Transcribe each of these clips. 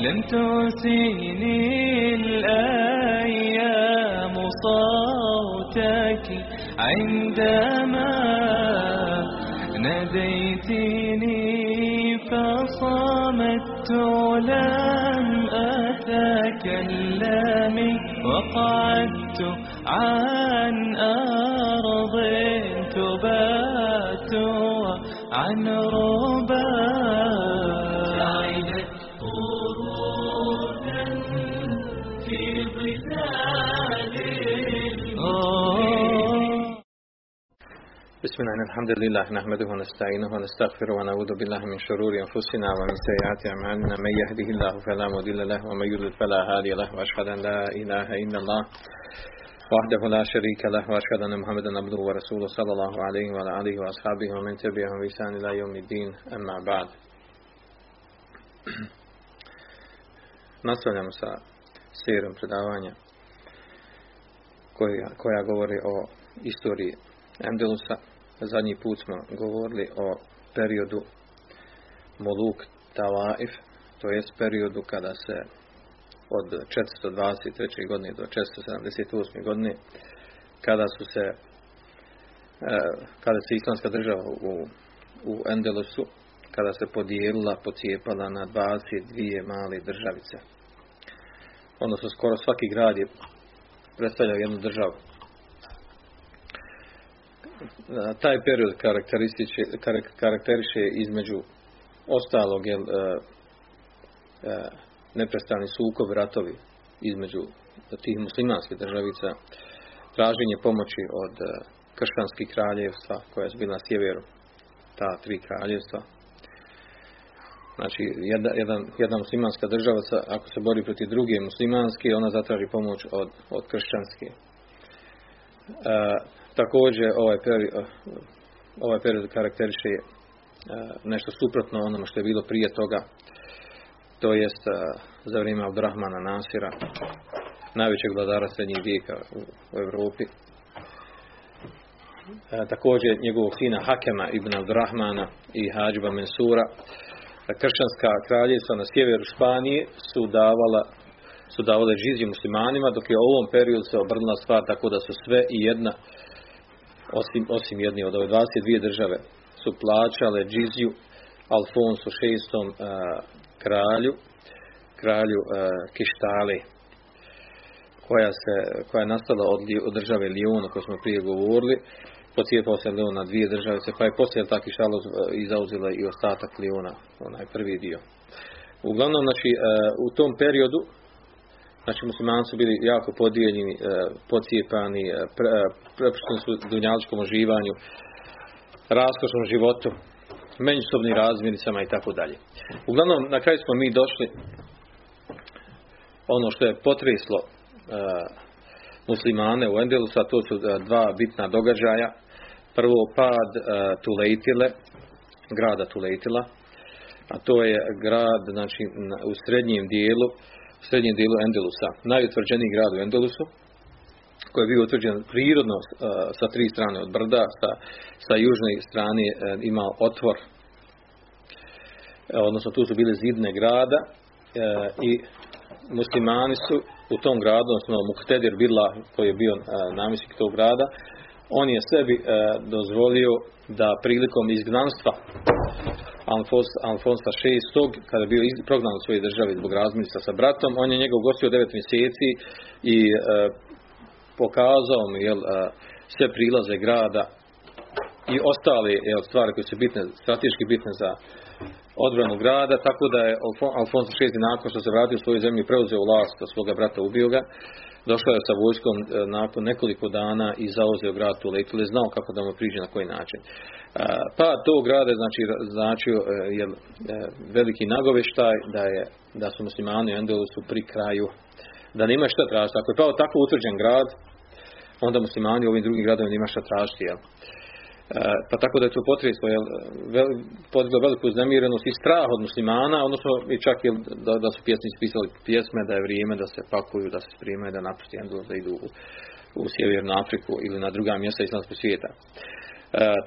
لم تسيني الأيام صوتك عندما ناديتني فصمت لم أتكلم وقعدت عن أرض تبات عن ربا بسم الله الحمد لله نحمده ونستعينه ونستغفره ونعوذ بالله من شرور أنفسنا ومن سيئات أعمالنا من يهده الله فلا مضل له ومن يضلل فلا هادي له وأشهد أن لا إله إلا الله وحده لا شريك له وأشهد أن محمدا عبده ورسوله صلى الله عليه وعلى آله وأصحابه ومن تبعهم بإحسان إلى يوم الدين أما بعد Nastavljamo sa serijom predavanja koja, koja govori o istoriji Endelusa. Zadnji put smo govorili o periodu Moluk Talaif, to jest periodu kada se od 423. godine do 478. godine kada su se kada se islamska država u, u Endelusu kada se podijelila, pocijepala na 22 male državice. Odnosno skoro svaki grad je predstavljao jednu državu taj period karakteriše između ostalog je neprestani sukob ratovi između tih muslimanskih državica, traženje pomoći od kršćanskih kraljevstva koja je bila na sjeveru, ta tri kraljevstva. Znači, jedna, jedan, jedna muslimanska država, ako se bori protiv druge muslimanske, ona zatraži pomoć od, od kršćanske. E, također ovaj period, ovaj period karakteriše nešto suprotno onome što je bilo prije toga to jest za vrijeme Abdurrahmana Nasira najvećeg vladara srednjih vijeka u, Europi također njegovog sina Hakema ibn Abdurrahmana i Hadžba Mensura. Kršćanska kraljevstva na sjeveru Španije su davala su davale džiziju muslimanima dok je u ovom periodu se obrnula stvar tako da su sve i jedna osim, osim jedne od ove 22 države su plaćale džiziju Alfonsu VI uh, kralju kralju uh, Kištale koja, se, koja je nastala od, od države Lijona koju smo prije govorili. Pocijepao se Lion na dvije države pa je poslije ta Kištala i zauzela i ostatak Lijona onaj prvi dio. Uglavnom znači u tom periodu Znači muslimani su bili jako podijeljeni, pocijepani, prepušteni su dunjaličkom uživanju, raskošnom životu, međusobnim razmiricama i tako dalje. Uglavnom, na kraju smo mi došli ono što je potreslo muslimane u Endelusa, to su dva bitna događaja. Prvo pad Tulejtile, grada Tulejtila, a to je grad znači, u srednjem dijelu srednjem dijelu Endelusa, najutvrđeniji grad u Endelusu, koji je bio utvrđen prirodno uh, sa tri strane od brda, sa, sa južne strane uh, ima otvor, uh, odnosno tu su bile zidne grada i muslimani su u tom gradu, odnosno Muhtedir Bila, koji je bio namjesnik tog grada, on je sebi dozvolio da prilikom izgnanstva Alfonsa VI. kada je bio prognan u svoje države zbog razmislisa sa bratom, on je njegov gostio devet mjeseci i e, pokazao mu jel, e, sve prilaze grada i ostale jel, stvari koje su bitne, strateški bitne za odbranu grada, tako da je Alfonso VI. nakon što se vratio u svoju zemlju preuzeo vlast od svoga brata, ubio ga, došao je sa vojskom e, nakon nekoliko dana i zauzeo grad Tuletu, ili znao kako da mu priđe na koji način. Pa to grada znači značio je veliki nagoveštaj da je da su muslimani u Endelusu pri kraju da nema šta tražiti. Ako je pao tako utvrđen grad, onda muslimani u ovim drugim gradovima nema šta tražiti. Jel? E, pa tako da je to potreslo vel, podiglo veliku znemirenost i strah od muslimana, odnosno i čak jel, da, da su pjesnici pisali pjesme da je vrijeme da se pakuju, da se spremaju, da napusti Endulus, da idu u, u Sjevernu Afriku ili na druga mjesta islamskog svijeta. E,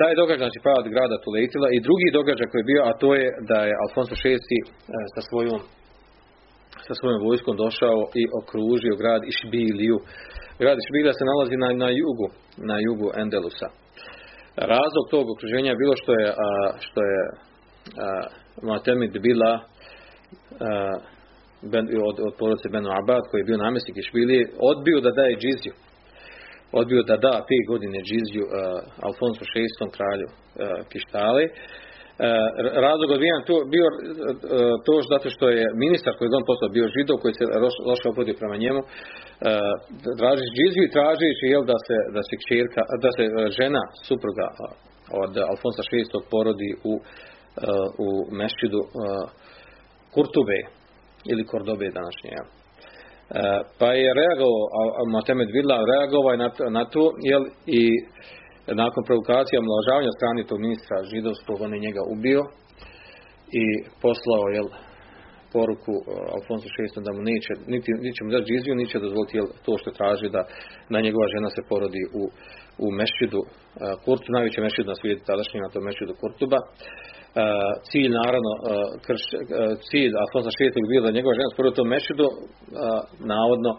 taj događaj, znači pad grada Tuletila i drugi događaj koji je bio, a to je da je Alfonso VI e, sa svojom sa svojom vojskom došao i okružio grad Išbiliju. Grad Išbilija se nalazi na, na jugu, na jugu Endelusa. Razlog tog okruženja je bilo što je, a, što je Matemid bila a, ben, od, od porodice Benu Abad, koji je bio namjesnik Išbilije, odbio da daje džiziju. Odbio da da pet godine džiziju Alfonso VI. kralju Kištali. Uh, razlog odbijanja to bio uh, to zato što je ministar koji je on poslao bio židov koji se loše opodio prema njemu uh, traži džiziju i traži jel, da se, da se kćerka, da se žena supruga od Alfonsa VI. porodi u, u mešćidu Kurtube ili Kordobe današnje. Pa je reagovao, Matemed Vidla reagovao na, na to, jel, i nakon provokacija omlažavanja strane tog ministra židovskog, on je njega ubio i poslao, jel, poruku Alfonso VI da mu neće, niti, niti mu dati džiziju, neće dozvoliti jel, to što traži da na njegova žena se porodi u, u mešidu Kurtu, najveće mešidu na svijetu tadašnji, na to mešidu Kurtuba. Uh, cilj naravno uh, krš, uh, cilj Alfonsa VI bio da njegova žena u tom mešidu, navodno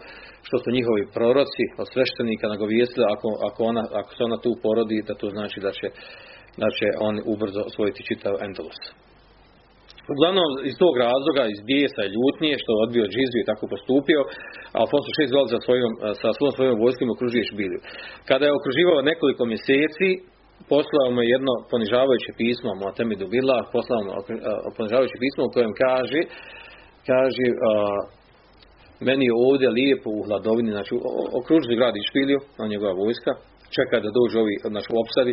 što su njihovi proroci od sveštenika nagovijestili ako, ako, ona, ako se ona tu porodi da to znači da će, da će on ubrzo osvojiti čitav Endolus. Uglavnom, iz tog razloga, iz bijesa i ljutnije, što je odbio džiziju i tako postupio, Alfonso VI zvali za svojom, sa svojom vojskom okružuje Šbilju. Kada je okruživao nekoliko mjeseci, poslao mu jedno ponižavajuće pismo, mu Atemidu Bila, poslao mu ponižavajuće pismo u kojem kaže, kaže, meni je ovdje lijepo u hladovini, znači okružili grad Špilju, na njegova vojska, čeka da dođu ovi, znači u opsadi,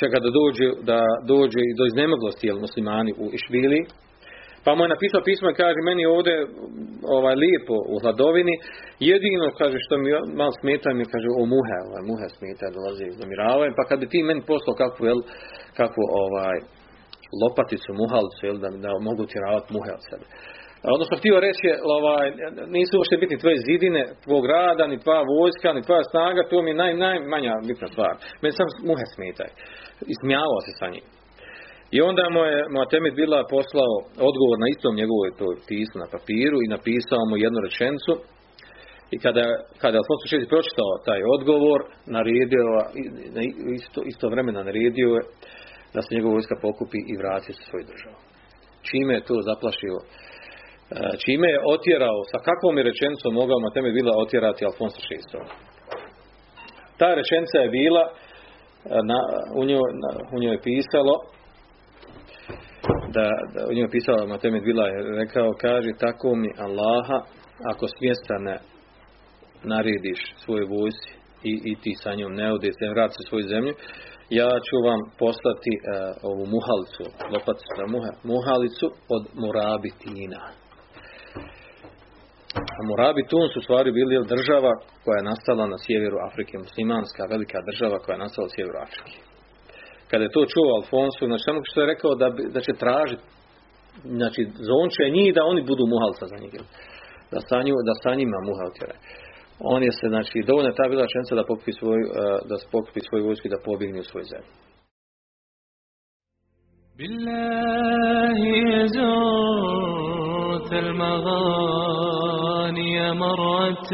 čeka da dođe, da dođe do iznemoglosti, jel, muslimani u Išbili. Pa mu je napisao pismo i kaže, meni ovdje ovaj, lijepo u hladovini, jedino, kaže, što mi malo smeta, mi kaže, o muhe, ovaj, muhe smeta, dolazi, zamiravaju, pa kad bi ti meni poslao kakvu, jel, kakvu, ovaj, lopaticu, muhalicu, jel, da, da mogu tjeravati muhe od sebe. Odnosno, htio reći, ovaj, nisu uopšte bitni tvoje zidine, tvog rada, ni tvoja vojska, ni tvoja snaga, to mi je naj, najmanja bitna stvar. Meni sam muhe smetaj. Ismijavao se sa njim. I onda mu je Moatemid Bila poslao odgovor na istom njegovoj to pismu na papiru i napisao mu jednu rečencu. I kada, kada Alfonso VI pročitao taj odgovor, naredio, isto, isto vremena naredio je da se njegova vojska pokupi i vrati se svoju državu. Čime je to zaplašio čime je otjerao, sa kakvom je rečenicom mogao Mateme bila otjerati Alfonso VI. Ta rečenica je bila, na, u, njoj, na, u njoj je pisalo, da, da u njoj je pisalo Mateme bila je rekao, kaže, tako mi Allaha, ako smjesta ne narediš svoje vojsi i, i ti sa njom ne odeš, ne vrati svoju zemlju, ja ću vam poslati uh, ovu muhalicu, lopaticu muha, muhalicu od Morabitina. A Murabi Tun su stvari bili država koja je nastala na sjeveru Afrike, muslimanska velika država koja je nastala na sjeveru Afrike Kada je to čuo Alfonso, znači samo što je rekao da, da će tražiti, znači zonče njih da oni budu muhalca za njih. Da sa, nju, da sa njima muha otjere. On je se, znači, dovoljno je ta bila čenca da pokupi svoj, da pokupi svoj vojsku i da pobjegne u svoj zemlji. Billahi زرت المغاني مرة